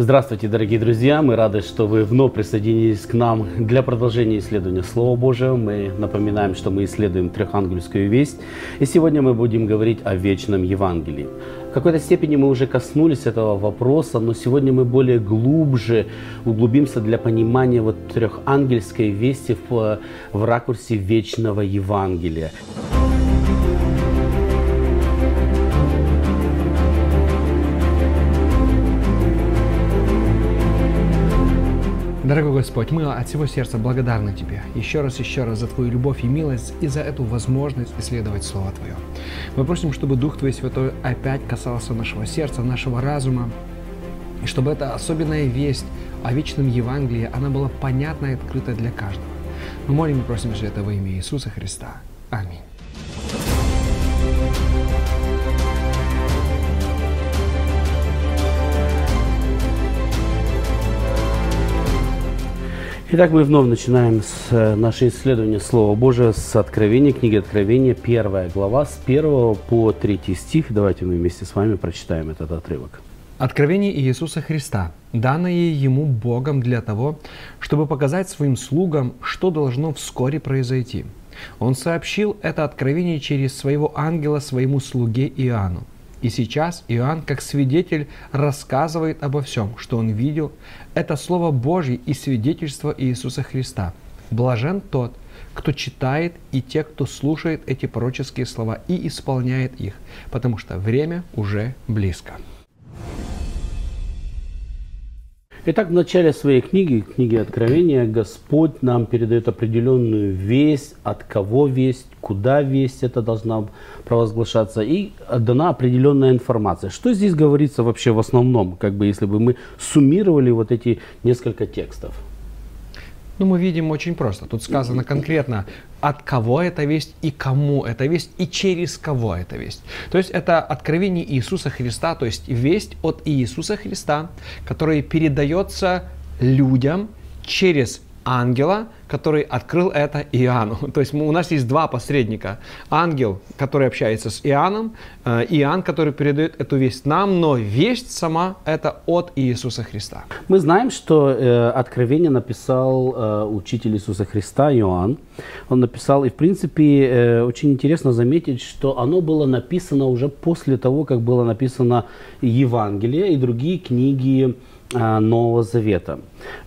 Здравствуйте, дорогие друзья! Мы рады, что вы вновь присоединились к нам для продолжения исследования Слова Божьего. Мы напоминаем, что мы исследуем трехангельскую весть, и сегодня мы будем говорить о вечном Евангелии. В какой-то степени мы уже коснулись этого вопроса, но сегодня мы более глубже углубимся для понимания вот трехангельской вести в, в ракурсе вечного Евангелия. Дорогой Господь, мы от всего сердца благодарны Тебе еще раз, еще раз за Твою любовь и милость и за эту возможность исследовать Слово Твое. Мы просим, чтобы Дух Твой Святой опять касался нашего сердца, нашего разума, и чтобы эта особенная весть о вечном Евангелии, она была понятна и открыта для каждого. Мы молим и просим все это во имя Иисуса Христа. Аминь. Итак, мы вновь начинаем с э, наше исследование Слова Божия с Откровения, книги Откровения, первая глава, с 1 по 3 стих. Давайте мы вместе с вами прочитаем этот отрывок. Откровение Иисуса Христа, данное Ему Богом для того, чтобы показать своим слугам, что должно вскоре произойти. Он сообщил это откровение через своего ангела своему слуге Иоанну. И сейчас Иоанн, как свидетель, рассказывает обо всем, что он видел. Это Слово Божье и свидетельство Иисуса Христа. Блажен тот, кто читает, и те, кто слушает эти пророческие слова и исполняет их, потому что время уже близко. Итак, в начале своей книги, книги Откровения, Господь нам передает определенную весть, от кого весть, куда весть это должна провозглашаться, и дана определенная информация. Что здесь говорится вообще в основном, как бы если бы мы суммировали вот эти несколько текстов? Ну, мы видим очень просто. Тут сказано конкретно, от кого эта весть и кому эта весть и через кого эта весть. То есть это откровение Иисуса Христа, то есть весть от Иисуса Христа, которая передается людям через ангела, который открыл это Иоанну. То есть у нас есть два посредника. Ангел, который общается с Иоанном, э, Иоанн, который передает эту весть нам, но весть сама это от Иисуса Христа. Мы знаем, что э, Откровение написал э, учитель Иисуса Христа Иоанн. Он написал, и в принципе э, очень интересно заметить, что оно было написано уже после того, как было написано Евангелие и другие книги Нового Завета.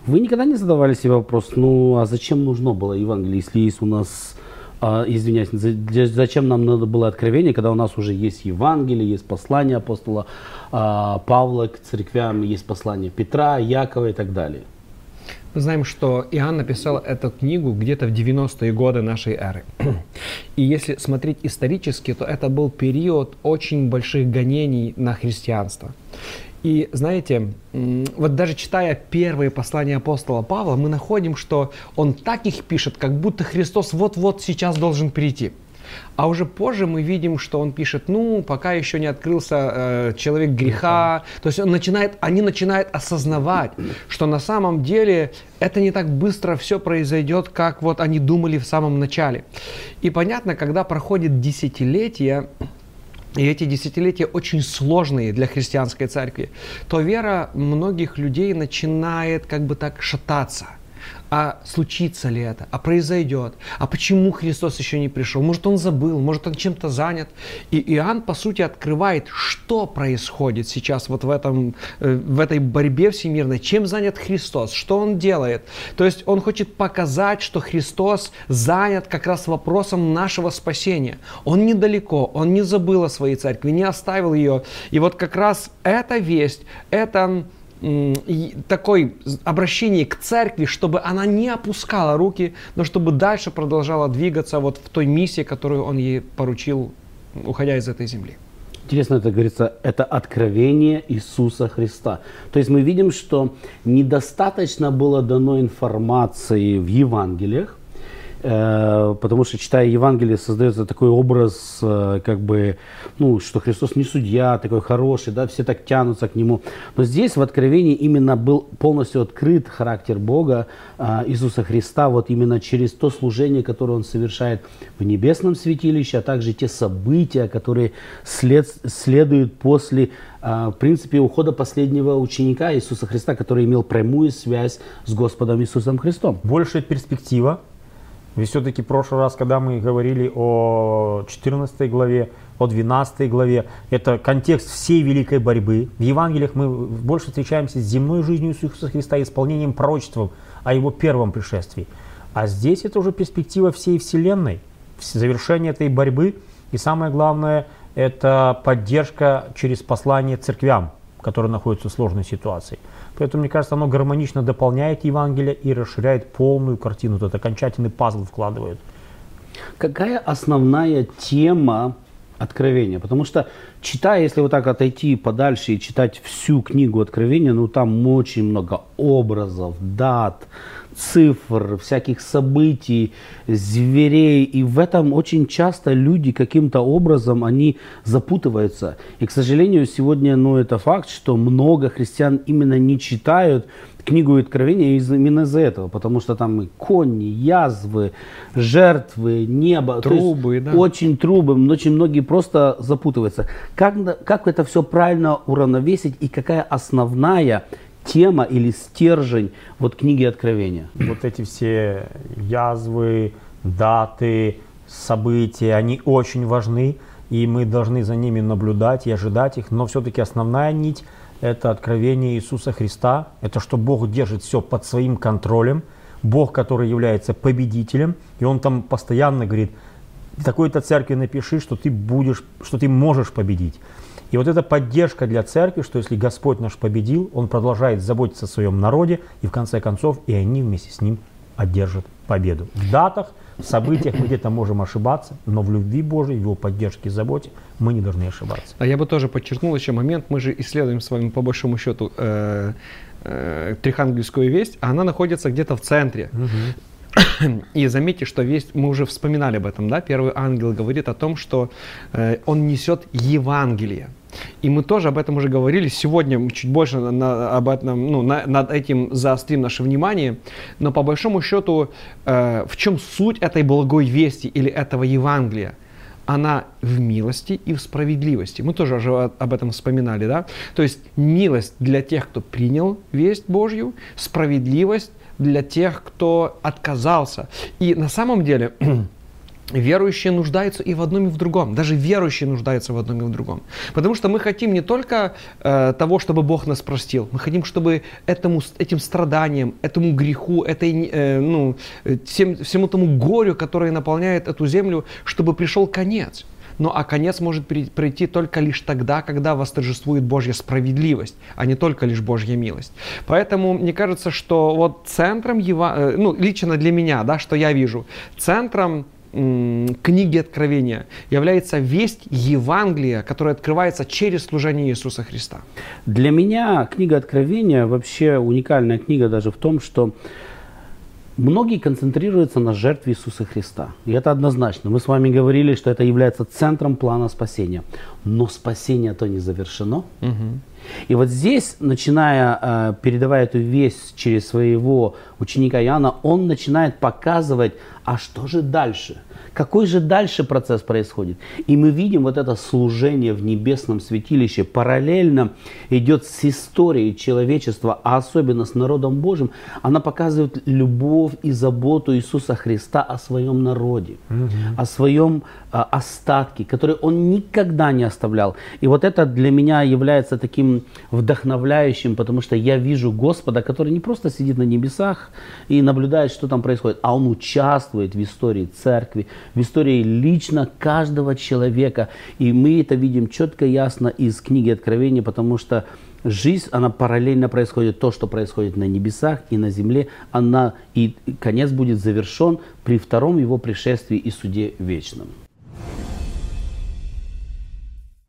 Вы никогда не задавали себе вопрос, ну а зачем нужно было Евангелие, если есть у нас, а, извиняюсь, зачем нам надо было откровение, когда у нас уже есть Евангелие, есть послание апостола а, Павла к церквям, есть послание Петра, Якова и так далее? Мы знаем, что Иоанн написал эту книгу где-то в 90-е годы нашей эры. И если смотреть исторически, то это был период очень больших гонений на христианство. И знаете, вот даже читая первые послания апостола Павла, мы находим, что он так их пишет, как будто Христос вот-вот сейчас должен прийти. А уже позже мы видим, что он пишет, ну, пока еще не открылся э, человек греха. То есть он начинает, они начинают осознавать, что на самом деле это не так быстро все произойдет, как вот они думали в самом начале. И понятно, когда проходит десятилетия, и эти десятилетия очень сложные для христианской церкви, то вера многих людей начинает как бы так шататься – а случится ли это, а произойдет, а почему Христос еще не пришел, может он забыл, может он чем-то занят. И Иоанн, по сути, открывает, что происходит сейчас вот в, этом, э, в этой борьбе всемирной, чем занят Христос, что он делает. То есть он хочет показать, что Христос занят как раз вопросом нашего спасения. Он недалеко, он не забыл о своей церкви, не оставил ее. И вот как раз эта весть, это такое обращение к церкви, чтобы она не опускала руки, но чтобы дальше продолжала двигаться вот в той миссии, которую он ей поручил, уходя из этой земли. Интересно, это говорится, это откровение Иисуса Христа. То есть мы видим, что недостаточно было дано информации в Евангелиях, потому что, читая Евангелие, создается такой образ, э, как бы, ну, что Христос не судья, такой хороший, да, все так тянутся к Нему. Но здесь в Откровении именно был полностью открыт характер Бога, э, Иисуса Христа, вот именно через то служение, которое Он совершает в небесном святилище, а также те события, которые след, следуют после, в принципе, ухода последнего ученика Иисуса Христа, который имел прямую связь с Господом Иисусом Христом. Большая перспектива ведь все-таки в прошлый раз, когда мы говорили о 14 главе, о 12 главе, это контекст всей великой борьбы. В Евангелиях мы больше встречаемся с земной жизнью Иисуса Христа, исполнением пророчества о его первом пришествии. А здесь это уже перспектива всей Вселенной, завершение этой борьбы. И самое главное, это поддержка через послание церквям, которые находятся в сложной ситуации. Поэтому, мне кажется, оно гармонично дополняет Евангелие и расширяет полную картину. Этот окончательный пазл вкладывает. Какая основная тема Откровения? Потому что, читая, если вот так отойти подальше и читать всю книгу Откровения, ну там очень много образов, дат, цифр, всяких событий, зверей. И в этом очень часто люди каким-то образом, они запутываются. И, к сожалению, сегодня, ну, это факт, что много христиан именно не читают книгу Откровения именно из-за этого, потому что там и кони, язвы, жертвы, небо. Трубы, да. Очень трубы, очень многие просто запутываются. Как, как это все правильно уравновесить и какая основная тема или стержень вот книги Откровения? Вот эти все язвы, даты, события, они очень важны, и мы должны за ними наблюдать и ожидать их, но все-таки основная нить – это откровение Иисуса Христа, это что Бог держит все под своим контролем, Бог, который является победителем, и Он там постоянно говорит, такой-то церкви напиши, что ты будешь, что ты можешь победить. И вот эта поддержка для церкви, что если Господь наш победил, Он продолжает заботиться о своем народе, и в конце концов и они вместе с Ним одержат победу. В датах, событиях мы где-то можем ошибаться, но в любви Божьей, в Его поддержке и заботе мы не должны ошибаться. А я бы тоже подчеркнул еще момент, мы же исследуем с вами по большому счету э, э, Трихангельскую весть, а она находится где-то в центре. Угу. И заметьте, что весть, мы уже вспоминали об этом, да, первый ангел говорит о том, что э, он несет Евангелие. И мы тоже об этом уже говорили. Сегодня мы чуть больше на, на, об этом, ну, на, над этим заострим наше внимание. Но по большому счету, э, в чем суть этой благой вести или этого Евангелия? Она в милости и в справедливости. Мы тоже уже об этом вспоминали, да? То есть милость для тех, кто принял весть Божью, справедливость для тех, кто отказался. И на самом деле верующие нуждаются и в одном, и в другом. Даже верующие нуждаются в одном и в другом. Потому что мы хотим не только э, того, чтобы Бог нас простил, мы хотим, чтобы этому, этим страданиям, этому греху, этой, э, ну, всем, всему тому горю, которое наполняет эту землю, чтобы пришел конец. Но а конец может прийти только лишь тогда, когда восторжествует Божья справедливость, а не только лишь Божья милость. Поэтому мне кажется, что вот центром, Ева... Э, ну, лично для меня, да, что я вижу, центром книги Откровения является весть Евангелия, которая открывается через служение Иисуса Христа. Для меня книга Откровения вообще уникальная книга даже в том, что Многие концентрируются на жертве Иисуса Христа. И это однозначно. Мы с вами говорили, что это является центром плана спасения. Но спасение то не завершено. Угу. И вот здесь, начиная, э, передавая эту весть через своего ученика Иоанна, он начинает показывать, а что же дальше? Какой же дальше процесс происходит? И мы видим вот это служение в небесном святилище параллельно идет с историей человечества, а особенно с народом Божьим. Она показывает любовь и заботу Иисуса Христа о своем народе, угу. о своем а, остатке, который Он никогда не оставлял. И вот это для меня является таким вдохновляющим, потому что я вижу Господа, который не просто сидит на небесах и наблюдает, что там происходит, а Он участвует в истории церкви, в истории лично каждого человека. И мы это видим четко, ясно из книги Откровения, потому что жизнь, она параллельно происходит, то, что происходит на небесах и на земле, она и конец будет завершен при втором его пришествии и суде вечном.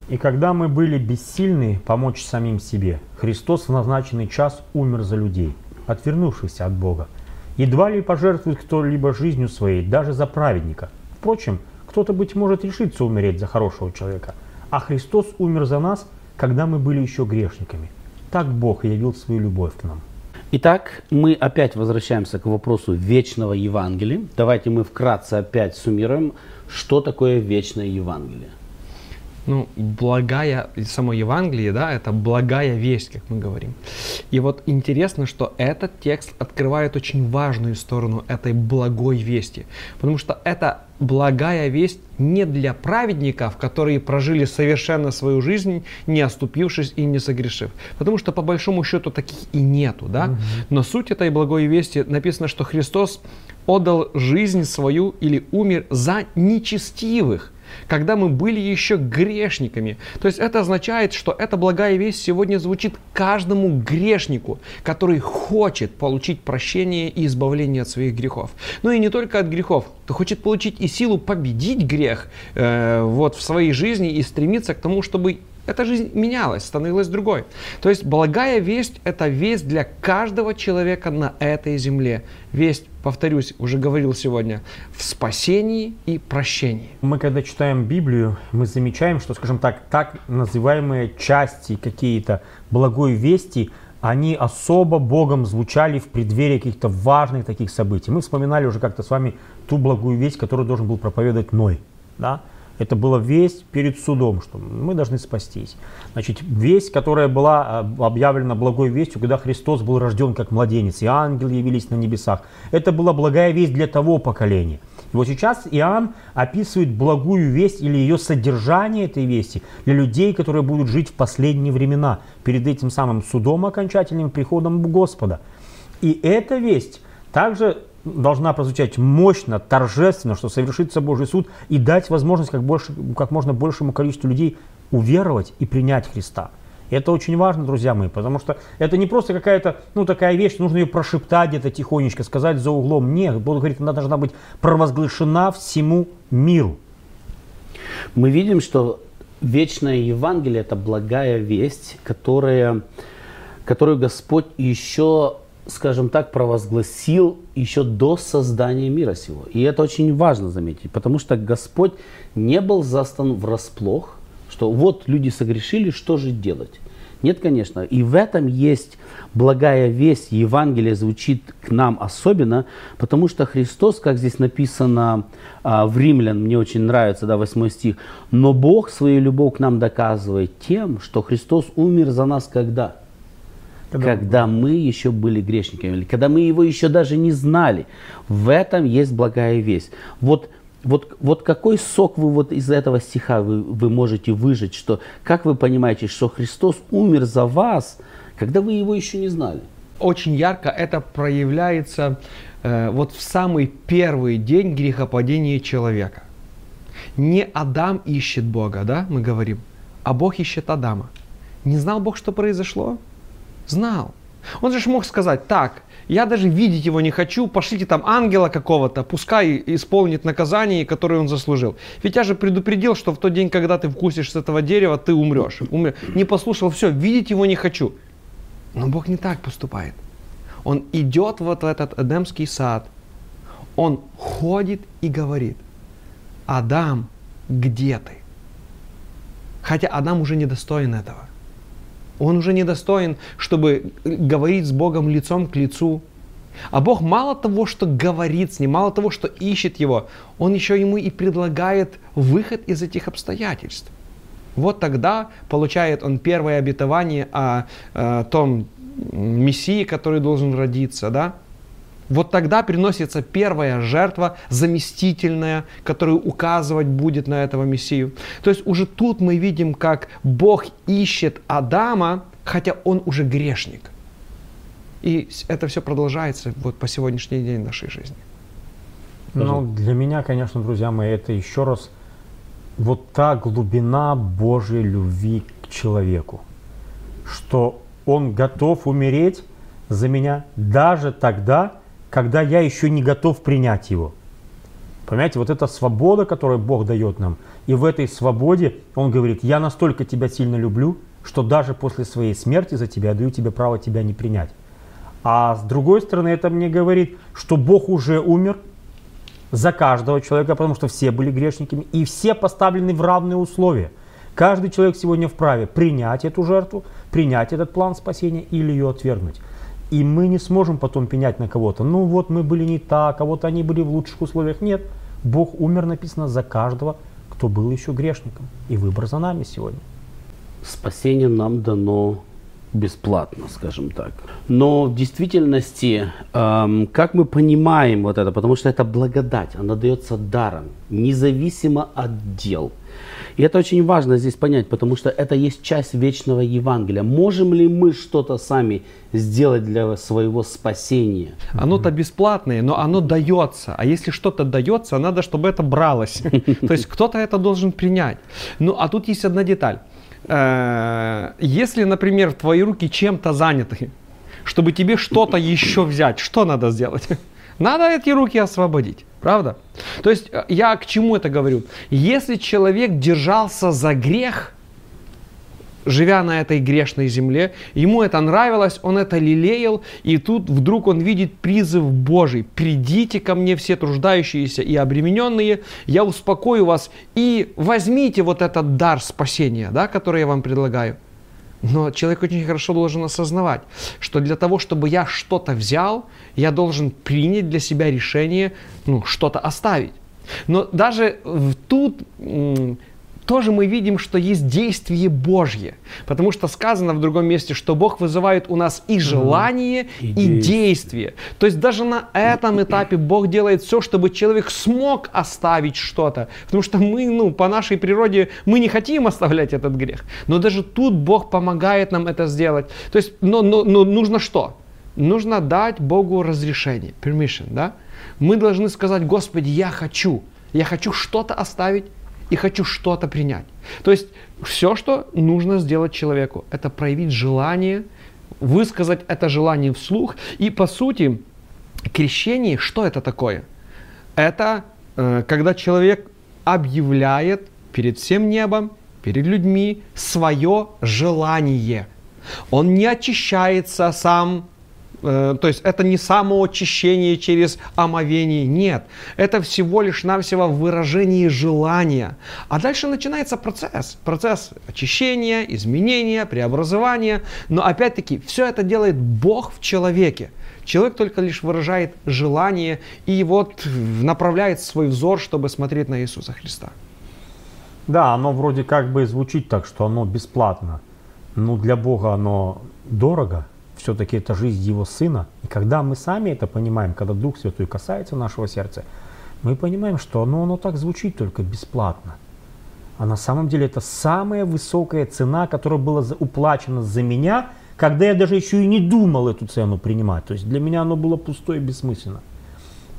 И когда мы были бессильны помочь самим себе, Христос в назначенный час умер за людей, отвернувшихся от Бога. Едва ли пожертвует кто-либо жизнью своей, даже за праведника. Впрочем, кто-то, быть может, решится умереть за хорошего человека. А Христос умер за нас, когда мы были еще грешниками. Так Бог явил свою любовь к нам. Итак, мы опять возвращаемся к вопросу вечного Евангелия. Давайте мы вкратце опять суммируем, что такое вечное Евангелие. Ну, благая, само Евангелие, да, это благая весть, как мы говорим. И вот интересно, что этот текст открывает очень важную сторону этой благой вести. Потому что это благая весть не для праведников, которые прожили совершенно свою жизнь, не оступившись и не согрешив. Потому что по большому счету таких и нету, да. Угу. Но суть этой благой вести написано, что Христос отдал жизнь свою или умер за нечестивых когда мы были еще грешниками. То есть это означает, что эта благая весть сегодня звучит каждому грешнику, который хочет получить прощение и избавление от своих грехов. Ну и не только от грехов, кто хочет получить и силу победить грех э, вот в своей жизни и стремиться к тому, чтобы эта жизнь менялась, становилась другой. То есть благая весть – это весть для каждого человека на этой земле. Весть, повторюсь, уже говорил сегодня, в спасении и прощении. Мы когда читаем Библию, мы замечаем, что, скажем так, так называемые части какие-то благой вести, они особо Богом звучали в преддверии каких-то важных таких событий. Мы вспоминали уже как-то с вами ту благую весть, которую должен был проповедовать Ной. Да? Это была весть перед судом, что мы должны спастись. Значит, весть, которая была а, объявлена благой вестью, когда Христос был рожден как младенец, и ангелы явились на небесах. Это была благая весть для того поколения. И вот сейчас Иоанн описывает благую весть или ее содержание этой вести для людей, которые будут жить в последние времена, перед этим самым судом окончательным приходом Господа. И эта весть также должна прозвучать мощно, торжественно, что совершится Божий суд и дать возможность как, больше, как можно большему количеству людей уверовать и принять Христа. И это очень важно, друзья мои, потому что это не просто какая-то, ну, такая вещь, нужно ее прошептать где-то тихонечко, сказать за углом. Нет, Бог говорит, она должна быть провозглашена всему миру. Мы видим, что вечное Евангелие – это благая весть, которая, которую Господь еще скажем так, провозгласил еще до создания мира сего. И это очень важно заметить, потому что Господь не был застан врасплох, что вот люди согрешили, что же делать? Нет, конечно. И в этом есть благая весть. Евангелие звучит к нам особенно, потому что Христос, как здесь написано а, в Римлян, мне очень нравится, да, 8 стих, но Бог свою любовь к нам доказывает тем, что Христос умер за нас когда? Когда, когда мы еще были грешниками, или когда мы его еще даже не знали. В этом есть благая весть. Вот, вот, вот какой сок вы вот из этого стиха вы, вы можете выжить, что как вы понимаете, что Христос умер за вас, когда вы его еще не знали? Очень ярко это проявляется э, вот в самый первый день грехопадения человека. Не Адам ищет Бога, да, мы говорим, а Бог ищет Адама. Не знал Бог, что произошло? Знал. Он же мог сказать, так, я даже видеть его не хочу, пошлите там ангела какого-то, пускай исполнит наказание, которое он заслужил. Ведь я же предупредил, что в тот день, когда ты вкусишь с этого дерева, ты умрешь. Умер. Не послушал, все, видеть его не хочу. Но Бог не так поступает. Он идет вот в этот Эдемский сад, он ходит и говорит, Адам, где ты? Хотя Адам уже не достоин этого. Он уже недостоин, чтобы говорить с Богом лицом к лицу. А Бог мало того, что говорит с ним, мало того, что ищет его, Он еще ему и предлагает выход из этих обстоятельств. Вот тогда получает он первое обетование о, о том Мессии, который должен родиться, да? Вот тогда приносится первая жертва заместительная, которая указывать будет на этого Мессию. То есть уже тут мы видим, как Бог ищет Адама, хотя он уже грешник. И это все продолжается вот по сегодняшний день нашей жизни. Ну, для меня, конечно, друзья мои, это еще раз вот та глубина Божьей любви к человеку, что он готов умереть за меня даже тогда, когда я еще не готов принять его. Понимаете, вот эта свобода, которую Бог дает нам, и в этой свободе Он говорит, я настолько тебя сильно люблю, что даже после своей смерти за тебя даю тебе право тебя не принять. А с другой стороны, это мне говорит, что Бог уже умер за каждого человека, потому что все были грешниками, и все поставлены в равные условия. Каждый человек сегодня вправе принять эту жертву, принять этот план спасения или ее отвергнуть. И мы не сможем потом пенять на кого-то. Ну вот мы были не так, а вот они были в лучших условиях. Нет, Бог умер, написано, за каждого, кто был еще грешником. И выбор за нами сегодня. Спасение нам дано бесплатно, скажем так. Но в действительности, эм, как мы понимаем вот это, потому что это благодать, она дается даром, независимо от дел. И это очень важно здесь понять, потому что это есть часть вечного Евангелия. Можем ли мы что-то сами сделать для своего спасения? Оно-то бесплатное, но оно дается. А если что-то дается, надо, чтобы это бралось. То есть кто-то это должен принять. Ну, а тут есть одна деталь. Э, если, например, твои руки чем-то заняты, чтобы тебе что-то еще взять, что надо сделать? Надо эти руки освободить, правда? То есть э, я к чему это говорю? Если человек держался за грех, живя на этой грешной земле, ему это нравилось, он это лелеял, и тут вдруг он видит призыв Божий. «Придите ко мне все труждающиеся и обремененные, я успокою вас, и возьмите вот этот дар спасения, да, который я вам предлагаю». Но человек очень хорошо должен осознавать, что для того, чтобы я что-то взял, я должен принять для себя решение, ну, что-то оставить. Но даже тут тоже мы видим, что есть действие Божье. Потому что сказано в другом месте, что Бог вызывает у нас и желание, и, и действие. действие. То есть даже на этом этапе Бог делает все, чтобы человек смог оставить что-то. Потому что мы, ну, по нашей природе, мы не хотим оставлять этот грех. Но даже тут Бог помогает нам это сделать. То есть, но, но, но нужно что? Нужно дать Богу разрешение, permission, да? Мы должны сказать, Господи, я хочу, я хочу что-то оставить, и хочу что-то принять. То есть все, что нужно сделать человеку, это проявить желание, высказать это желание вслух. И по сути, крещение, что это такое? Это э, когда человек объявляет перед всем небом, перед людьми свое желание. Он не очищается сам то есть это не самоочищение через омовение, нет. Это всего лишь навсего выражение желания. А дальше начинается процесс. Процесс очищения, изменения, преобразования. Но опять-таки все это делает Бог в человеке. Человек только лишь выражает желание и вот направляет свой взор, чтобы смотреть на Иисуса Христа. Да, оно вроде как бы звучит так, что оно бесплатно. Но для Бога оно дорого – все-таки это жизнь Его Сына. И когда мы сами это понимаем, когда Дух Святой касается нашего сердца, мы понимаем, что оно, оно так звучит только бесплатно. А на самом деле это самая высокая цена, которая была уплачена за меня, когда я даже еще и не думал эту цену принимать. То есть для меня оно было пустое и бессмысленно.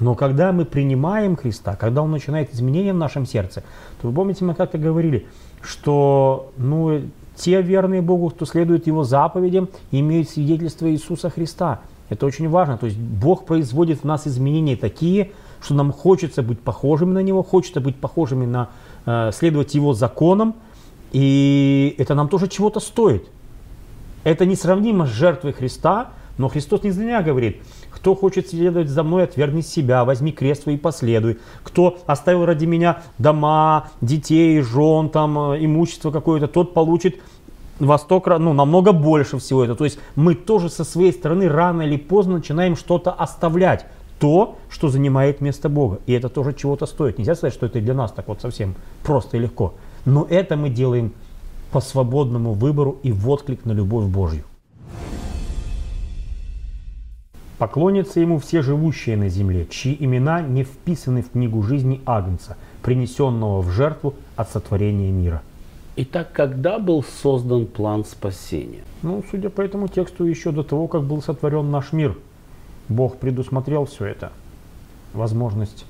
Но когда мы принимаем Христа, когда Он начинает изменения в нашем сердце, то вы помните, мы как-то говорили, что ну, те верные Богу, кто следует Его заповедям, имеют свидетельство Иисуса Христа. Это очень важно. То есть Бог производит в нас изменения такие, что нам хочется быть похожими на Него, хочется быть похожими на, э, следовать Его законам, и это нам тоже чего-то стоит. Это несравнимо с жертвой Христа, но Христос не зря говорит, кто хочет следовать за мной, отвергни себя, возьми крест и последуй. Кто оставил ради меня дома, детей, жен, там, э, имущество какое-то, тот получит во сто ну, намного больше всего это. То есть мы тоже со своей стороны рано или поздно начинаем что-то оставлять. То, что занимает место Бога. И это тоже чего-то стоит. Нельзя сказать, что это для нас так вот совсем просто и легко. Но это мы делаем по свободному выбору и в отклик на любовь Божью. Поклонятся ему все живущие на земле, чьи имена не вписаны в книгу жизни Агнца, принесенного в жертву от сотворения мира. Итак, когда был создан план спасения? Ну, судя по этому тексту, еще до того, как был сотворен наш мир, Бог предусмотрел все это. Возможность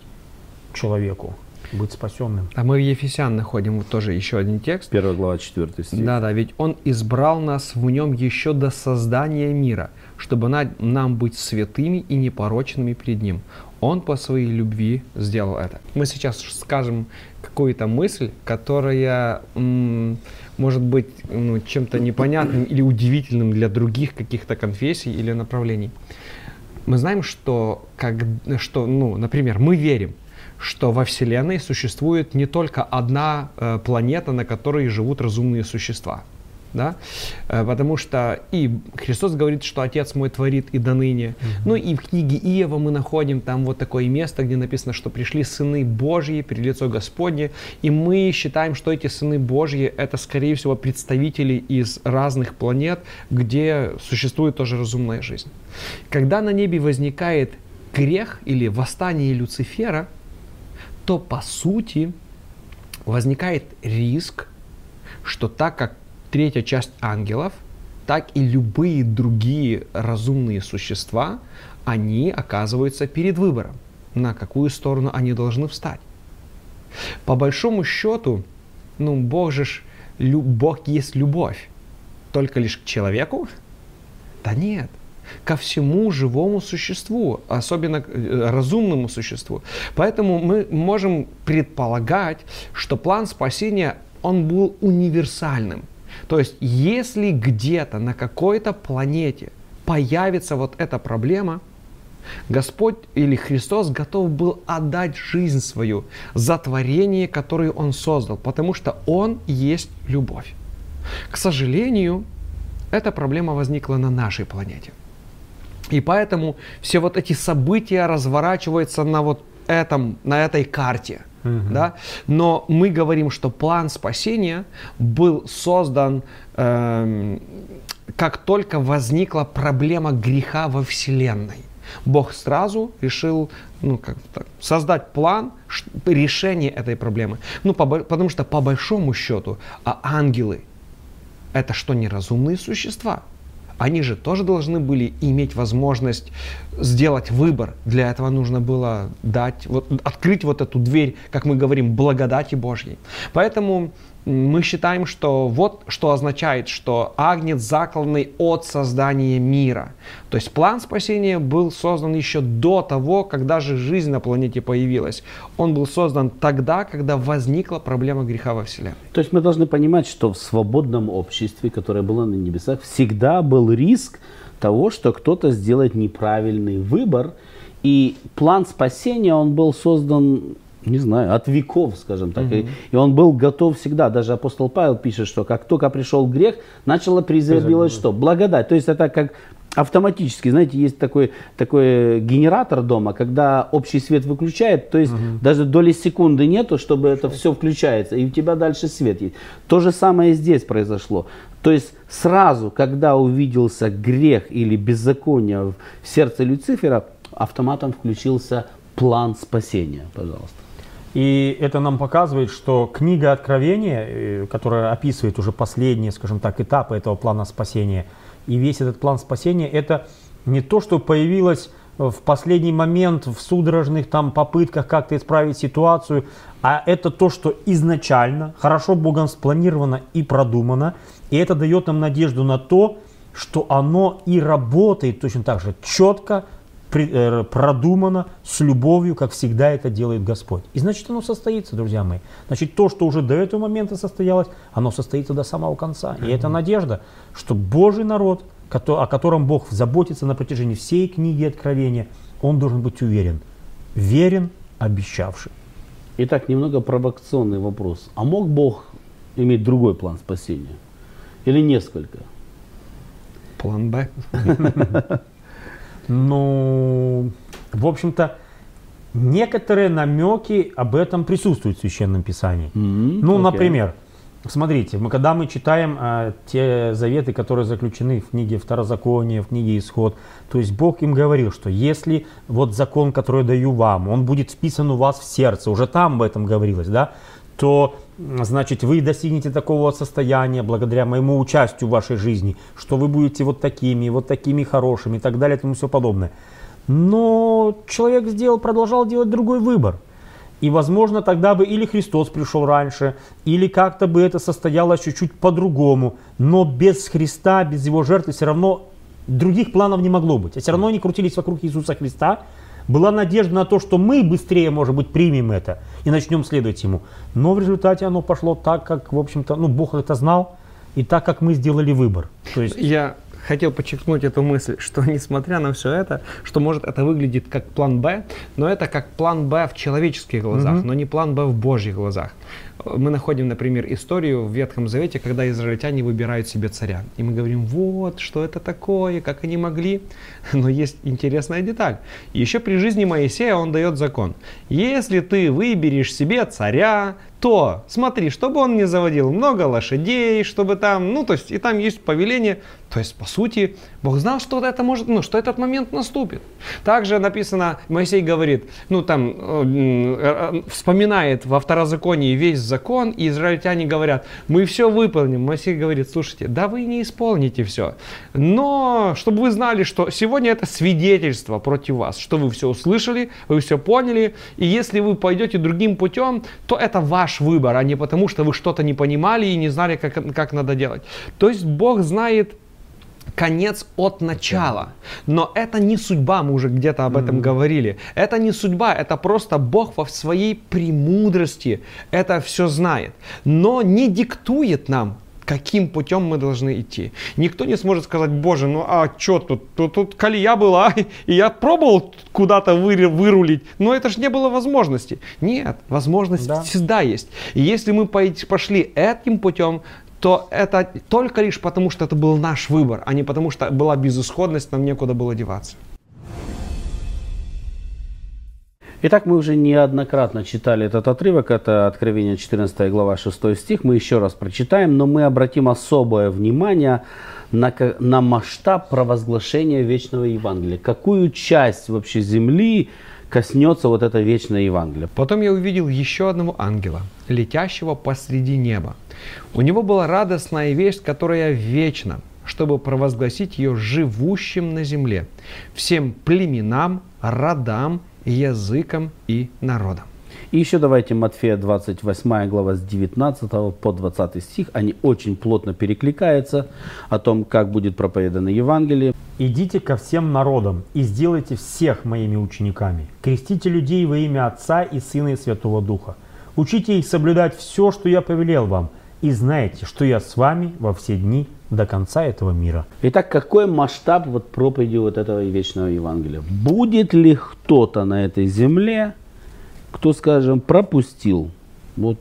человеку быть спасенным. А мы в Ефесян находим вот тоже еще один текст. Первая глава, 4 стих. Да, да, ведь Он избрал нас в нем еще до создания мира, чтобы на- нам быть святыми и непорочными перед Ним. Он по своей любви сделал это. Мы сейчас скажем какую-то мысль, которая может быть ну, чем-то непонятным или удивительным для других каких-то конфессий или направлений. Мы знаем, что, как, что ну, например, мы верим, что во Вселенной существует не только одна э, планета, на которой живут разумные существа. Да? Э, Потому что и Христос говорит, что Отец мой творит и до ныне. Ну и в книге Иова мы находим там вот такое место, где написано, что пришли сыны Божьи перед лицо Господне. И мы считаем, что эти сыны Божьи это, скорее всего, представители из разных планет, где существует тоже разумная жизнь. Когда на небе возникает грех или восстание Люцифера, то по сути возникает риск, что так как третья часть ангелов, так и любые другие разумные существа, они оказываются перед выбором, на какую сторону они должны встать. По большому счету, ну, Бог же, ж- лю- Бог есть любовь. Только лишь к человеку? Да нет. Ко всему живому существу, особенно к, э, разумному существу. Поэтому мы можем предполагать, что план спасения, он был универсальным. То есть, если где-то на какой-то планете появится вот эта проблема, Господь или Христос готов был отдать жизнь свою за творение, которое Он создал, потому что Он есть любовь. К сожалению, эта проблема возникла на нашей планете. И поэтому все вот эти события разворачиваются на вот этом, на этой карте. Да? Но мы говорим, что план спасения был создан, эм, как только возникла проблема греха во Вселенной. Бог сразу решил ну, как так, создать план решения этой проблемы. Ну, по потому что по большому счету, а ангелы это что, неразумные существа? Они же тоже должны были иметь возможность сделать выбор. Для этого нужно было дать, вот, открыть вот эту дверь, как мы говорим, благодати Божьей. Поэтому мы считаем, что вот что означает, что агнец закланный от создания мира. То есть план спасения был создан еще до того, когда же жизнь на планете появилась. Он был создан тогда, когда возникла проблема греха во Вселенной. То есть мы должны понимать, что в свободном обществе, которое было на небесах, всегда был риск того, что кто-то сделает неправильный выбор. И план спасения, он был создан, не знаю, от веков, скажем так. И, и он был готов всегда. Даже апостол Павел пишет, что как только пришел грех, начало призребилось что? Благодать. То есть это как автоматически, знаете, есть такой, такой генератор дома, когда общий свет выключает, то есть даже доли секунды нету, чтобы это все включается, и у тебя дальше свет есть. То же самое здесь произошло. То есть сразу, когда увиделся грех или беззаконие в сердце Люцифера, автоматом включился план спасения, пожалуйста. И это нам показывает, что книга Откровения, э, которая описывает уже последние, скажем так, этапы этого плана спасения, и весь этот план спасения, это не то, что появилось в последний момент в судорожных там попытках как-то исправить ситуацию, а это то, что изначально хорошо Богом спланировано и продумано, и это дает нам надежду на то, что оно и работает точно так же четко, э, продумано, с любовью, как всегда это делает Господь. И значит оно состоится, друзья мои. Значит то, что уже до этого момента состоялось, оно состоится до самого конца. И это надежда, что Божий народ, о котором Бог заботится на протяжении всей книги Откровения, он должен быть уверен. Верен, обещавший. Итак, немного провокационный вопрос. А мог Бог иметь другой план спасения? Или несколько? План Б. Ну, в общем-то, некоторые намеки об этом присутствуют в Священном Писании. М, Ну, окей. например, смотрите, мы, когда мы читаем а, те заветы, которые заключены в книге Второзакония, в книге Исход, то есть Бог им говорил, что если вот закон, который я даю вам, он будет вписан у вас в сердце, уже там об этом говорилось, да, то значит вы достигнете такого состояния благодаря моему участию в вашей жизни, что вы будете вот такими, вот такими хорошими и так далее и тому все подобное. Но человек сделал, продолжал делать другой выбор. И, возможно, тогда бы или Христос пришел раньше, или как-то бы это состоялось чуть-чуть по-другому. Но без Христа, без Его жертвы все равно других планов не могло быть. А все равно они крутились вокруг Иисуса Христа. Была надежда на то, что мы быстрее, может быть, примем это и начнем следовать Ему. Но в результате оно пошло так, как, в общем-то, ну, Бог это знал, и так, как мы сделали выбор. То есть... Я хотел подчеркнуть эту мысль, что несмотря на все это, что может это выглядит как план Б, но это как план Б в человеческих глазах, mm-hmm. но не план Б в Божьих глазах. Мы находим, например, историю в Ветхом Завете, когда израильтяне выбирают себе царя. И мы говорим, вот, что это такое, как они могли. Но есть интересная деталь. Еще при жизни Моисея он дает закон. Если ты выберешь себе царя, то смотри, чтобы он не заводил много лошадей, чтобы там, ну, то есть, и там есть повеление. То есть, по сути, Бог знал, что это может, ну, что этот момент наступит. Также написано, Моисей говорит, ну, там, э, э, вспоминает во второзаконии весь закон, и израильтяне говорят, мы все выполним. Моисей говорит, слушайте, да вы не исполните все. Но, чтобы вы знали, что сегодня это свидетельство против вас, что вы все услышали, вы все поняли, и если вы пойдете другим путем, то это ваш выбор, а не потому, что вы что-то не понимали и не знали, как, как надо делать. То есть Бог знает конец от начала. Но это не судьба, мы уже где-то об этом mm-hmm. говорили. Это не судьба, это просто Бог во своей премудрости это все знает. Но не диктует нам, каким путем мы должны идти. Никто не сможет сказать, боже, ну а что тут? Тут, тут колея была, и я пробовал куда-то вы, вырулить, но это же не было возможности. Нет, возможность да. всегда есть. И если мы пошли этим путем, то это только лишь потому, что это был наш выбор, а не потому, что была безысходность, нам некуда было деваться. Итак, мы уже неоднократно читали этот отрывок, это Откровение 14 глава 6 стих, мы еще раз прочитаем, но мы обратим особое внимание на, на масштаб провозглашения вечного Евангелия. Какую часть вообще земли коснется вот это вечное Евангелие? Потом я увидел еще одного ангела, летящего посреди неба. У него была радостная весть, которая вечна, чтобы провозгласить ее живущим на земле, всем племенам, родам, языкам и народам. И еще давайте Матфея 28 глава с 19 по 20 стих, они очень плотно перекликаются о том, как будет проповедано Евангелие. «Идите ко всем народам и сделайте всех моими учениками. Крестите людей во имя Отца и Сына и Святого Духа. Учите их соблюдать все, что я повелел вам – и знаете, что я с вами во все дни до конца этого мира. Итак, какой масштаб вот проповеди вот этого вечного Евангелия? Будет ли кто-то на этой земле, кто, скажем, пропустил вот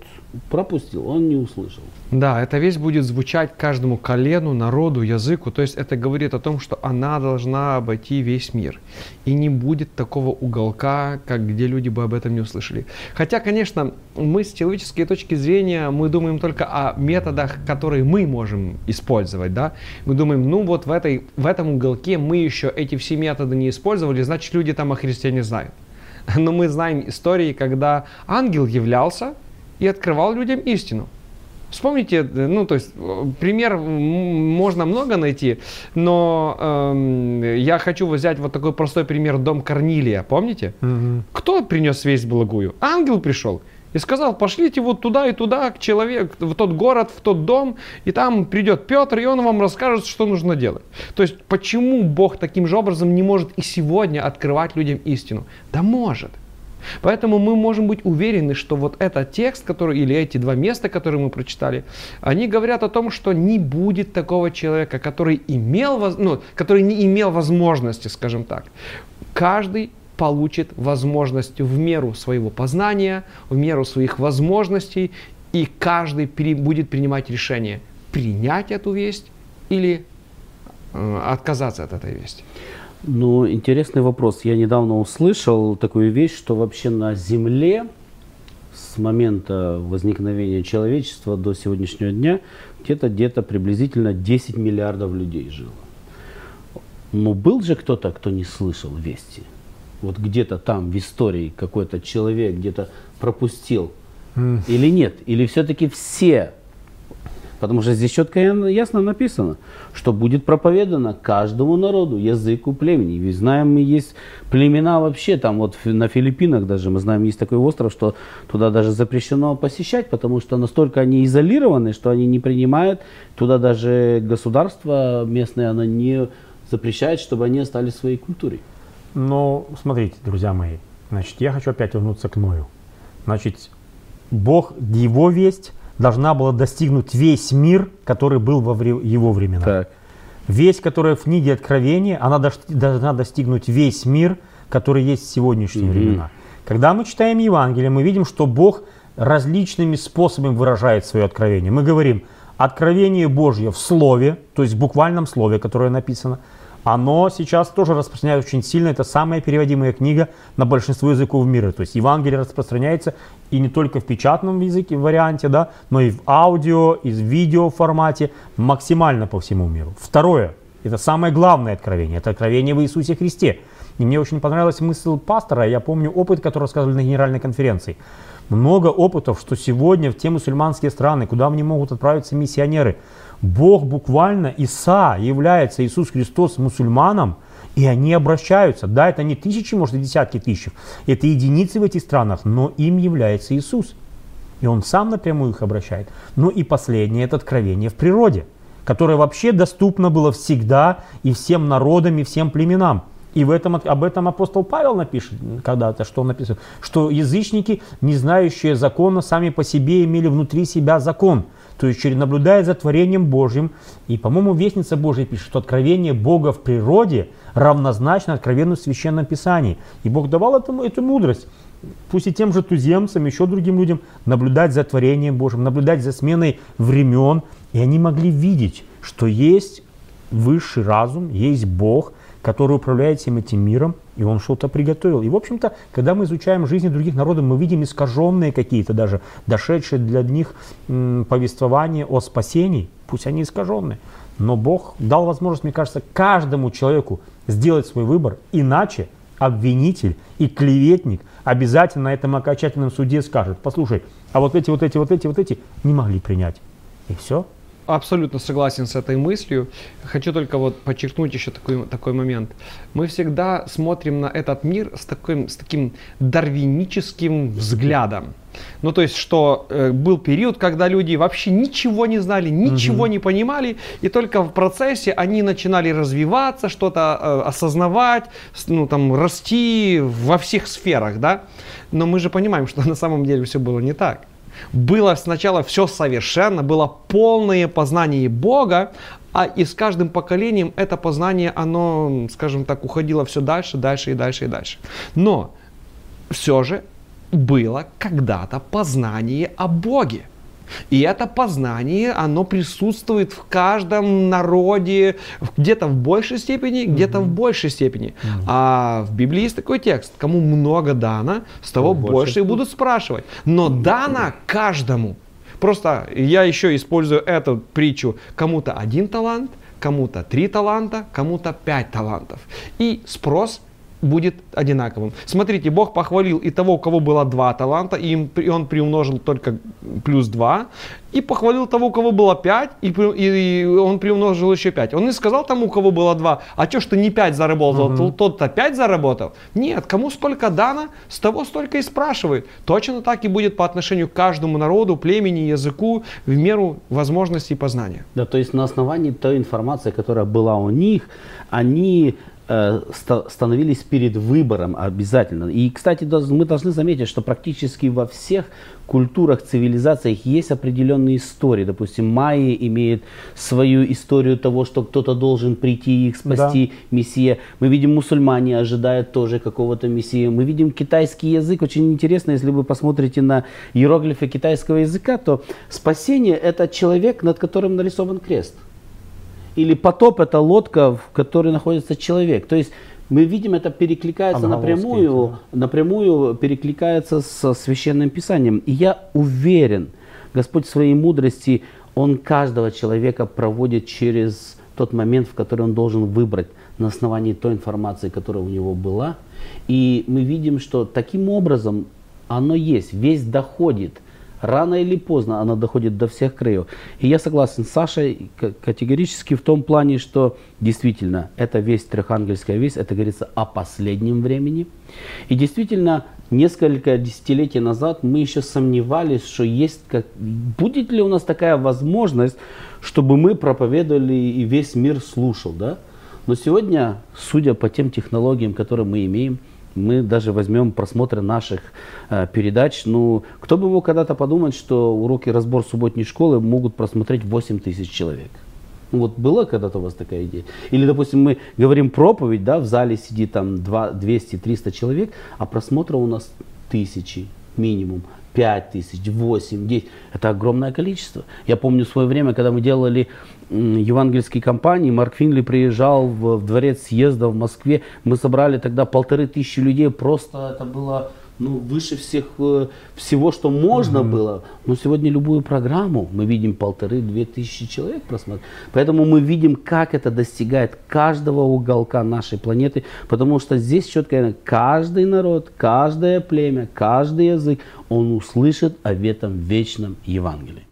пропустил, он не услышал. Да, эта весть будет звучать каждому колену, народу, языку. То есть это говорит о том, что она должна обойти весь мир. И не будет такого уголка, как где люди бы об этом не услышали. Хотя, конечно, мы с человеческой точки зрения, мы думаем только о методах, которые мы можем использовать. Да? Мы думаем, ну вот в, этой, в этом уголке мы еще эти все методы не использовали, значит люди там о Христе не знают. Но мы знаем истории, когда ангел являлся, и открывал людям истину. Вспомните, ну, то есть, пример можно много найти, но э, я хочу взять вот такой простой пример дом Корнилия, помните? Угу. Кто принес весть благую? Ангел пришел и сказал, пошлите вот туда и туда, к человеку, в тот город, в тот дом, и там придет Петр, и он вам расскажет, что нужно делать. То есть, почему Бог таким же образом не может и сегодня открывать людям истину? Да может. Поэтому мы можем быть уверены, что вот этот текст, который, или эти два места, которые мы прочитали, они говорят о том, что не будет такого человека, который, имел, ну, который не имел возможности, скажем так. Каждый получит возможность в меру своего познания, в меру своих возможностей, и каждый будет принимать решение, принять эту весть или э, отказаться от этой вести. Ну, интересный вопрос. Я недавно услышал такую вещь, что вообще на Земле с момента возникновения человечества до сегодняшнего дня где-то где-то приблизительно 10 миллиардов людей жило. Но был же кто-то, кто не слышал вести? Вот где-то там в истории какой-то человек где-то пропустил mm. или нет? Или все-таки все Потому что здесь четко и ясно написано, что будет проповедано каждому народу, языку, племени. Ведь знаем, мы есть племена вообще, там вот на Филиппинах даже, мы знаем, есть такой остров, что туда даже запрещено посещать, потому что настолько они изолированы, что они не принимают, туда даже государство местное, оно не запрещает, чтобы они остались своей культурой. Но смотрите, друзья мои, значит, я хочу опять вернуться к Ною. Значит, Бог, его весть должна была достигнуть весь мир, который был во его времена. Так. Весть, которая в книге Откровения, она должна достигнуть весь мир, который есть в сегодняшние Мгм. времена. Когда мы читаем Евангелие, мы видим, что Бог различными способами выражает свое откровение. Мы говорим, откровение Божье в слове, то есть в буквальном слове, которое написано, оно сейчас тоже распространяется очень сильно. Это самая переводимая книга на большинство языков мира. То есть Евангелие распространяется и не только в печатном языке, варианте, да, но и в аудио, и в видео формате, максимально по всему миру. Второе, это самое главное откровение, это откровение в Иисусе Христе. И мне очень понравилась мысль пастора, я помню опыт, который рассказывали на генеральной конференции. Много опытов, что сегодня в те мусульманские страны, куда мне могут отправиться миссионеры, Бог буквально, Иса является Иисус Христос мусульманом, и они обращаются. Да, это не тысячи, может, и десятки тысяч. Это единицы в этих странах, но им является Иисус. И Он сам напрямую их обращает. Ну и последнее – это откровение в природе, которое вообще доступно было всегда и всем народам, и всем племенам. И в этом, об этом апостол Павел напишет когда-то, что он написал, что язычники, не знающие закона, сами по себе имели внутри себя закон. То есть, наблюдая за творением Божьим, и, по-моему, Вестница Божья пишет, что откровение Бога в природе равнозначно откровению в Священном Писании. И Бог давал этому, эту мудрость. Пусть и тем же туземцам, еще другим людям наблюдать за творением Божьим, наблюдать за сменой времен. И они могли видеть, что есть высший разум, есть Бог, который управляет всем этим миром, и он что-то приготовил. И, в общем-то, когда мы изучаем жизни других народов, мы видим искаженные какие-то даже, дошедшие для них повествования о спасении, пусть они искаженные. Но Бог дал возможность, мне кажется, каждому человеку сделать свой выбор, иначе обвинитель и клеветник обязательно на этом окончательном суде скажет, послушай, а вот эти, вот эти, вот эти, вот эти не могли принять. И все. Абсолютно согласен с этой мыслью. Хочу только вот подчеркнуть еще такой, такой момент. Мы всегда смотрим на этот мир с таким, с таким дарвиническим взглядом. Ну, то есть, что э, был период, когда люди вообще ничего не знали, ничего не понимали, и только в процессе они начинали развиваться, что-то э, осознавать, ну, там, расти во всех сферах, да. Но мы же понимаем, что на самом деле все было не так. Было сначала все совершенно, было полное познание Бога, а и с каждым поколением это познание, оно, скажем так, уходило все дальше, дальше и дальше и дальше. Но все же было когда-то познание о Боге. И это познание, оно присутствует в каждом народе, где-то в большей степени, где-то в большей степени. А в Библии есть такой текст, кому много дано, с того больше больше и будут спрашивать. Но дано каждому. Просто я еще использую эту притчу. Кому-то один талант, кому-то три таланта, кому-то пять талантов. И спрос будет одинаковым. Смотрите, Бог похвалил и того, у кого было два таланта, и, им- и он приумножил только плюс два, и похвалил того, у кого было пять, и, он приумножил еще пять. Он не сказал тому, у кого было два, а что ж ты не пять заработал, то- тот-то пять заработал. Нет, кому сколько дано, с того столько и спрашивает. Точно так и будет по отношению к каждому народу, племени, языку, в меру возможностей познания. Да, то есть на основании той информации, которая была у них, они становились перед выбором обязательно. И, кстати, мы должны заметить, что практически во всех культурах, цивилизациях есть определенные истории. Допустим, майи имеют свою историю того, что кто-то должен прийти и их спасти, мессия. Мы видим, мусульмане ожидают тоже какого-то мессии. Мы видим китайский язык. Очень интересно, если вы посмотрите на иероглифы китайского языка, то спасение – это человек, над которым нарисован крест. Или потоп – это лодка, в которой находится человек. То есть мы видим, это перекликается напрямую, напрямую перекликается со Священным Писанием. И я уверен, Господь в своей мудрости, Он каждого человека проводит через тот момент, в который он должен выбрать на основании той информации, которая у него была. И мы видим, что таким образом оно есть, весь доходит рано или поздно она доходит до всех краев. И я согласен с Сашей категорически в том плане, что действительно эта весть, трехангельская весть, это говорится о последнем времени. И действительно, несколько десятилетий назад мы еще сомневались, что есть, как, будет ли у нас такая возможность, чтобы мы проповедовали и весь мир слушал, да? Но сегодня, судя по тем технологиям, которые мы имеем, мы даже возьмем просмотры наших э, передач. Ну, кто бы мог когда-то подумать, что уроки разбор субботней школы могут просмотреть 8 тысяч человек. Ну, вот была когда-то у вас такая идея? Или, допустим, мы говорим проповедь, да, в зале сидит там 200-300 человек, а просмотра у нас тысячи минимум. 5 тысяч, 8, 10. Это огромное количество. Я помню свое время, когда мы делали евангельские кампании, Марк Финли приезжал в, в дворец съезда в Москве. Мы собрали тогда полторы тысячи людей. Просто это было ну, выше всех, э, всего, что можно mm-hmm. было. Но сегодня любую программу мы видим полторы-две тысячи человек просмотрели. Поэтому мы видим, как это достигает каждого уголка нашей планеты, потому что здесь четко каждый народ, каждое племя, каждый язык, он услышит о этом вечном Евангелии.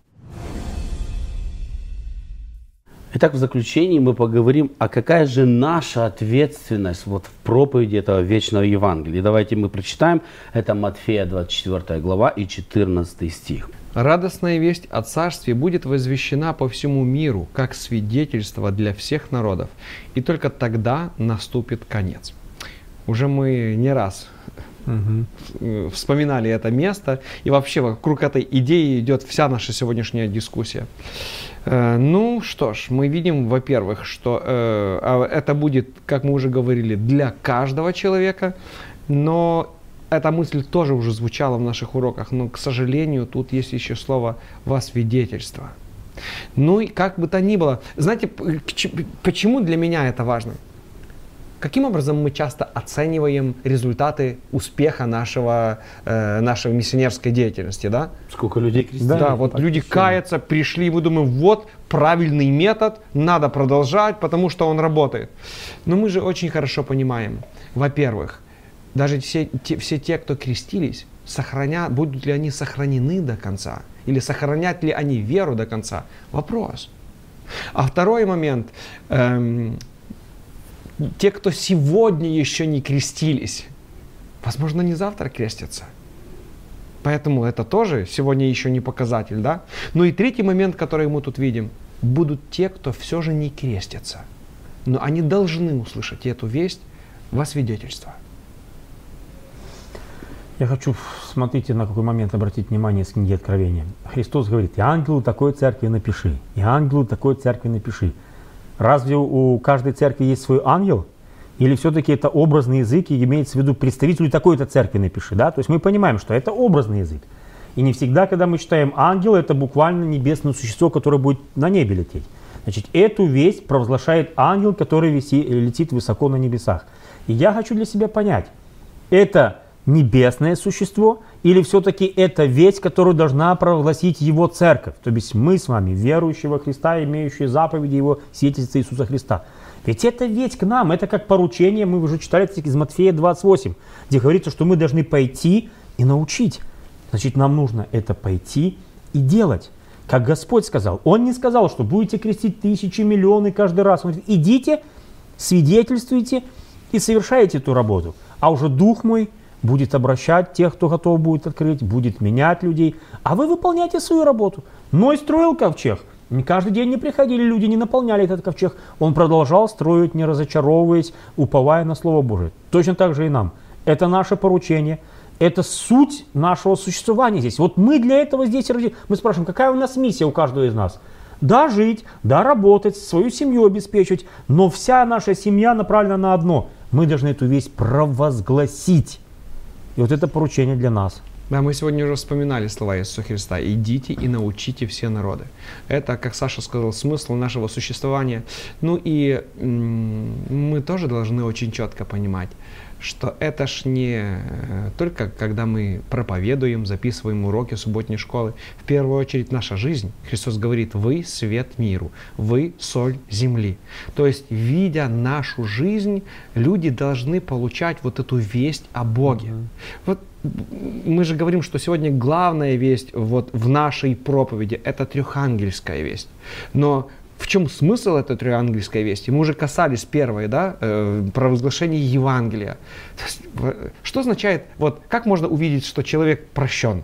Итак, в заключении мы поговорим, а какая же наша ответственность вот в проповеди этого вечного Евангелия. Давайте мы прочитаем. Это Матфея 24 глава и 14 стих. «Радостная весть о Царстве будет возвещена по всему миру, как свидетельство для всех народов, и только тогда наступит конец». Уже мы не раз угу. вспоминали это место, и вообще вокруг этой идеи идет вся наша сегодняшняя дискуссия. Э, ну что ж, мы видим, во-первых, что э, а это будет, как мы уже говорили, для каждого человека, но эта мысль тоже уже звучала в наших уроках, но, к сожалению, тут есть еще слово «во свидетельство». Ну и как бы то ни было, знаете, почему для меня это важно? Каким образом мы часто оцениваем результаты успеха нашего, э, нашей миссионерской деятельности, да? Сколько людей крестили. Да, вот люди каются, пришли, мы думаем, вот правильный метод, надо продолжать, потому что он работает. Но мы же очень хорошо понимаем, во-первых, даже все те, все те, кто крестились, сохранят, будут ли они сохранены до конца, или сохранят ли они веру до конца, вопрос. А второй момент, эм, те, кто сегодня еще не крестились, возможно, не завтра крестятся. Поэтому это тоже сегодня еще не показатель, да? Ну и третий момент, который мы тут видим, будут те, кто все же не крестятся. Но они должны услышать эту весть во свидетельство. Я хочу, смотрите, на какой момент обратить внимание с книги Откровения. Христос говорит, и ангелу такой церкви напиши, и ангелу такой церкви напиши. Разве у каждой церкви есть свой ангел? Или все-таки это образный язык и имеется в виду представителю такой-то церкви напиши, да? То есть мы понимаем, что это образный язык. И не всегда, когда мы читаем ангел, это буквально небесное существо, которое будет на небе лететь. Значит, эту весть провозглашает ангел, который виси, летит высоко на небесах. И я хочу для себя понять, это небесное существо или все-таки это весть, которую должна провозгласить его церковь, то есть мы с вами, верующие во Христа, имеющие заповеди его свидетельства Иисуса Христа. Ведь это ведь к нам, это как поручение, мы уже читали из Матфея 28, где говорится, что мы должны пойти и научить. Значит, нам нужно это пойти и делать. Как Господь сказал. Он не сказал, что будете крестить тысячи, миллионы каждый раз. Он говорит, идите, свидетельствуйте и совершайте эту работу. А уже Дух мой будет обращать тех, кто готов будет открыть, будет менять людей, а вы выполняете свою работу. Ной строил ковчег. Не каждый день не приходили люди, не наполняли этот ковчег. Он продолжал строить, не разочаровываясь, уповая на Слово Божие. Точно так же и нам. Это наше поручение, это суть нашего существования здесь. Вот мы для этого здесь родились. Мы спрашиваем, какая у нас миссия у каждого из нас? Да, жить, да, работать, свою семью обеспечивать, но вся наша семья направлена на одно. Мы должны эту весть провозгласить. И вот это поручение для нас. Да, мы сегодня уже вспоминали слова Иисуса Христа. «Идите и научите все народы». Это, как Саша сказал, смысл нашего существования. Ну и мы тоже должны очень четко понимать, что это ж не э, только когда мы проповедуем, записываем уроки субботней школы. В первую очередь наша жизнь. Христос говорит, вы свет миру, вы соль земли. То есть, видя нашу жизнь, люди должны получать вот эту весть о Боге. Вот мы же говорим, что сегодня главная весть вот в нашей проповеди – это трехангельская весть. Но в чем смысл этой трехангельской вести? Мы уже касались первой, да, э, провозглашения Евангелия. Есть, что означает, вот как можно увидеть, что человек прощен?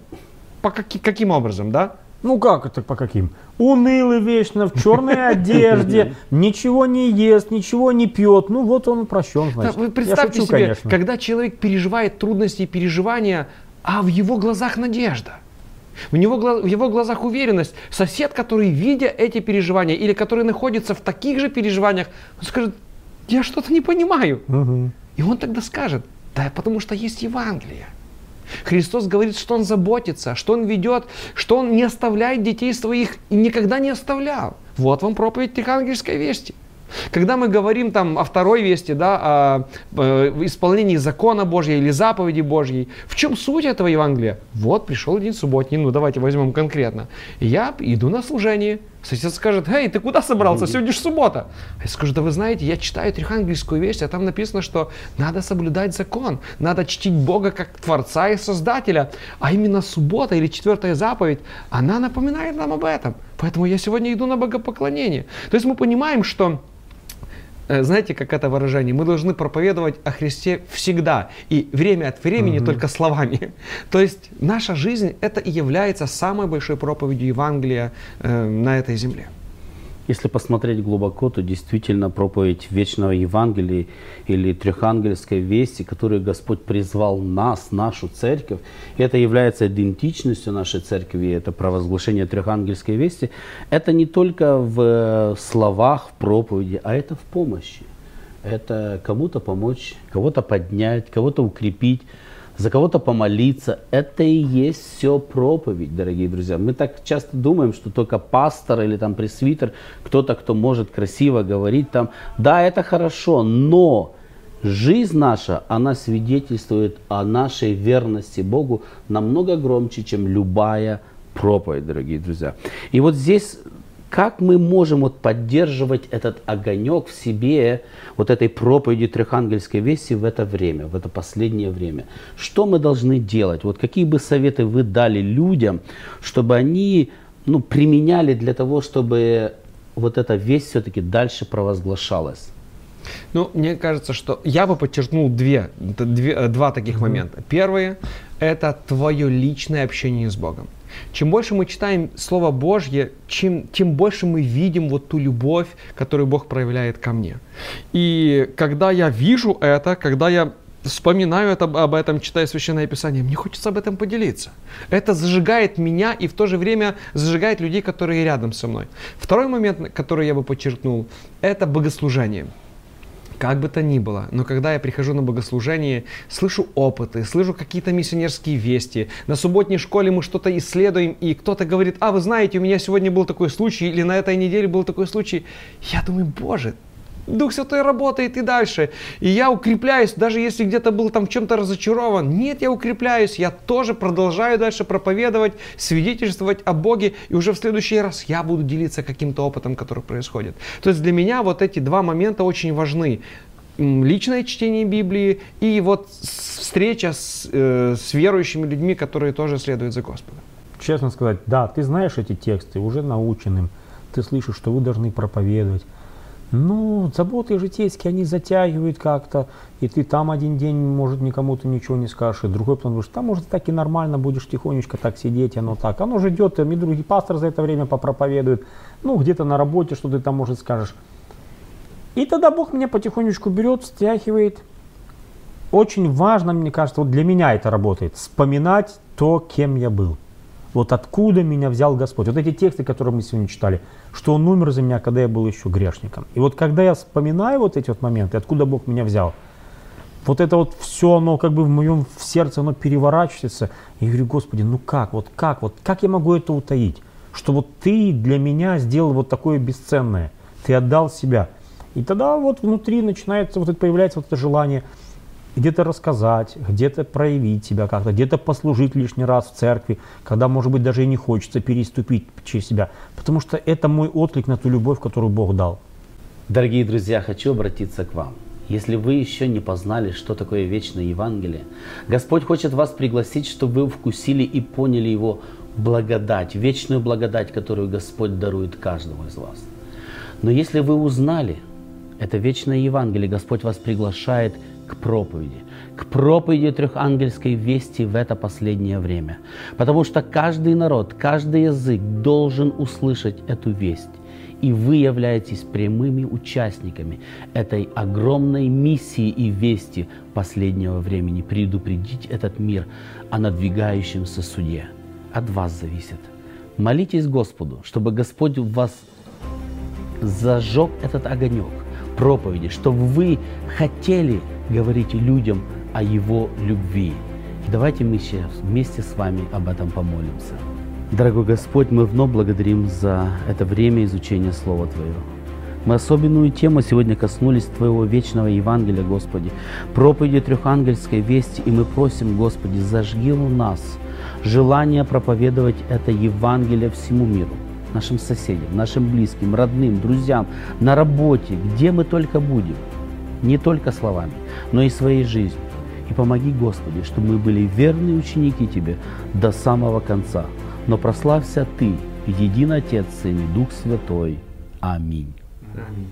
По каки, каким образом, да? Ну как это по каким? Унылый вечно, в черной одежде, ничего не ест, ничего не пьет. Ну вот он прощен, значит. Да, вы представьте шучу, себе, конечно. когда человек переживает трудности и переживания, а в его глазах надежда. В, него, в его глазах уверенность. Сосед, который, видя эти переживания, или который находится в таких же переживаниях, он скажет, я что-то не понимаю. Угу. И он тогда скажет, да потому что есть Евангелие. Христос говорит, что Он заботится, что Он ведет, что Он не оставляет детей своих и никогда не оставлял. Вот вам проповедь Тихангельской вести. Когда мы говорим там о второй вести, да, о, э, исполнении закона Божьего или заповеди Божьей, в чем суть этого Евангелия? Вот пришел день субботний, ну давайте возьмем конкретно. Я иду на служение, Сосед скажет, эй, ты куда собрался? Сегодня же суббота. А я скажу, да вы знаете, я читаю Трихангельскую весть, а там написано, что надо соблюдать закон, надо чтить Бога как Творца и Создателя. А именно суббота или четвертая заповедь, она напоминает нам об этом. Поэтому я сегодня иду на богопоклонение. То есть мы понимаем, что знаете, как это выражение? Мы должны проповедовать о Христе всегда и время от времени угу. только словами. То есть наша жизнь это и является самой большой проповедью Евангелия э, на этой земле. Если посмотреть глубоко, то действительно проповедь вечного Евангелия или трехангельской вести, которую Господь призвал нас, нашу церковь, это является идентичностью нашей церкви, это провозглашение трехангельской вести, это не только в словах, в проповеди, а это в помощи. Это кому-то помочь, кого-то поднять, кого-то укрепить, за кого-то помолиться. Это и есть все проповедь, дорогие друзья. Мы так часто думаем, что только пастор или там пресвитер, кто-то, кто может красиво говорить там, да, это хорошо, но жизнь наша, она свидетельствует о нашей верности Богу намного громче, чем любая проповедь, дорогие друзья. И вот здесь как мы можем вот поддерживать этот огонек в себе, вот этой проповеди Трехангельской вести в это время, в это последнее время? Что мы должны делать? Вот какие бы советы вы дали людям, чтобы они ну, применяли для того, чтобы вот эта весть все-таки дальше провозглашалась? Ну, мне кажется, что я бы подчеркнул две, две, э, два таких момента. Первое – это твое личное общение с Богом. Чем больше мы читаем Слово Божье, чем, тем больше мы видим вот ту любовь, которую Бог проявляет ко мне. И когда я вижу это, когда я вспоминаю это, об этом, читая Священное Писание, мне хочется об этом поделиться. Это зажигает меня и в то же время зажигает людей, которые рядом со мной. Второй момент, который я бы подчеркнул, это богослужение. Как бы то ни было, но когда я прихожу на богослужение, слышу опыты, слышу какие-то миссионерские вести, на субботней школе мы что-то исследуем, и кто-то говорит, а вы знаете, у меня сегодня был такой случай, или на этой неделе был такой случай, я думаю, боже, Дух Святой работает и дальше. И я укрепляюсь, даже если где-то был там чем-то разочарован. Нет, я укрепляюсь, я тоже продолжаю дальше проповедовать, свидетельствовать о Боге, и уже в следующий раз я буду делиться каким-то опытом, который происходит. То есть для меня вот эти два момента очень важны личное чтение Библии и вот встреча с, э, с верующими людьми, которые тоже следуют за Господом. Честно сказать, да, ты знаешь эти тексты, уже наученным, ты слышишь, что вы должны проповедовать, ну, заботы житейские, они затягивают как-то, и ты там один день, может, никому ты ничего не скажешь, и другой потом говоришь, там, может, так и нормально будешь тихонечко так сидеть, оно так. Оно же идет, и другие пастор за это время попроповедует, ну, где-то на работе, что ты там, может, скажешь. И тогда Бог меня потихонечку берет, встряхивает. Очень важно, мне кажется, вот для меня это работает, вспоминать то, кем я был. Вот откуда меня взял Господь. Вот эти тексты, которые мы сегодня читали, что Он умер за меня, когда я был еще грешником. И вот когда я вспоминаю вот эти вот моменты, откуда Бог меня взял, вот это вот все, оно как бы в моем в сердце, оно переворачивается. И я говорю, Господи, ну как, вот как, вот как я могу это утаить? Что вот Ты для меня сделал вот такое бесценное. Ты отдал себя. И тогда вот внутри начинается, вот это появляется вот это желание – где-то рассказать, где-то проявить себя как-то, где-то послужить лишний раз в церкви, когда, может быть, даже и не хочется переступить через себя. Потому что это мой отклик на ту любовь, которую Бог дал. Дорогие друзья, хочу обратиться к вам. если вы еще не познали, что такое вечное Евангелие, Господь хочет вас пригласить, чтобы вы вкусили и поняли Его благодать, вечную благодать, которую Господь дарует каждому из вас. Но если вы узнали это вечное Евангелие, Господь вас приглашает к проповеди, к проповеди трехангельской вести в это последнее время. Потому что каждый народ, каждый язык должен услышать эту весть. И вы являетесь прямыми участниками этой огромной миссии и вести последнего времени предупредить этот мир о надвигающемся суде. От вас зависит. Молитесь Господу, чтобы Господь в вас зажег этот огонек проповеди, чтобы вы хотели говорить людям о Его любви. Давайте мы сейчас вместе с вами об этом помолимся. Дорогой Господь, мы вновь благодарим за это время изучения Слова Твоего. Мы особенную тему сегодня коснулись Твоего вечного Евангелия, Господи, проповеди трехангельской вести, и мы просим, Господи, зажги у нас желание проповедовать это Евангелие всему миру, нашим соседям, нашим близким, родным, друзьям, на работе, где мы только будем, не только словами, но и своей жизнью. И помоги, Господи, чтобы мы были верные ученики Тебе до самого конца – но прославься Ты, един Отец, Сын и Дух Святой. Аминь. Аминь.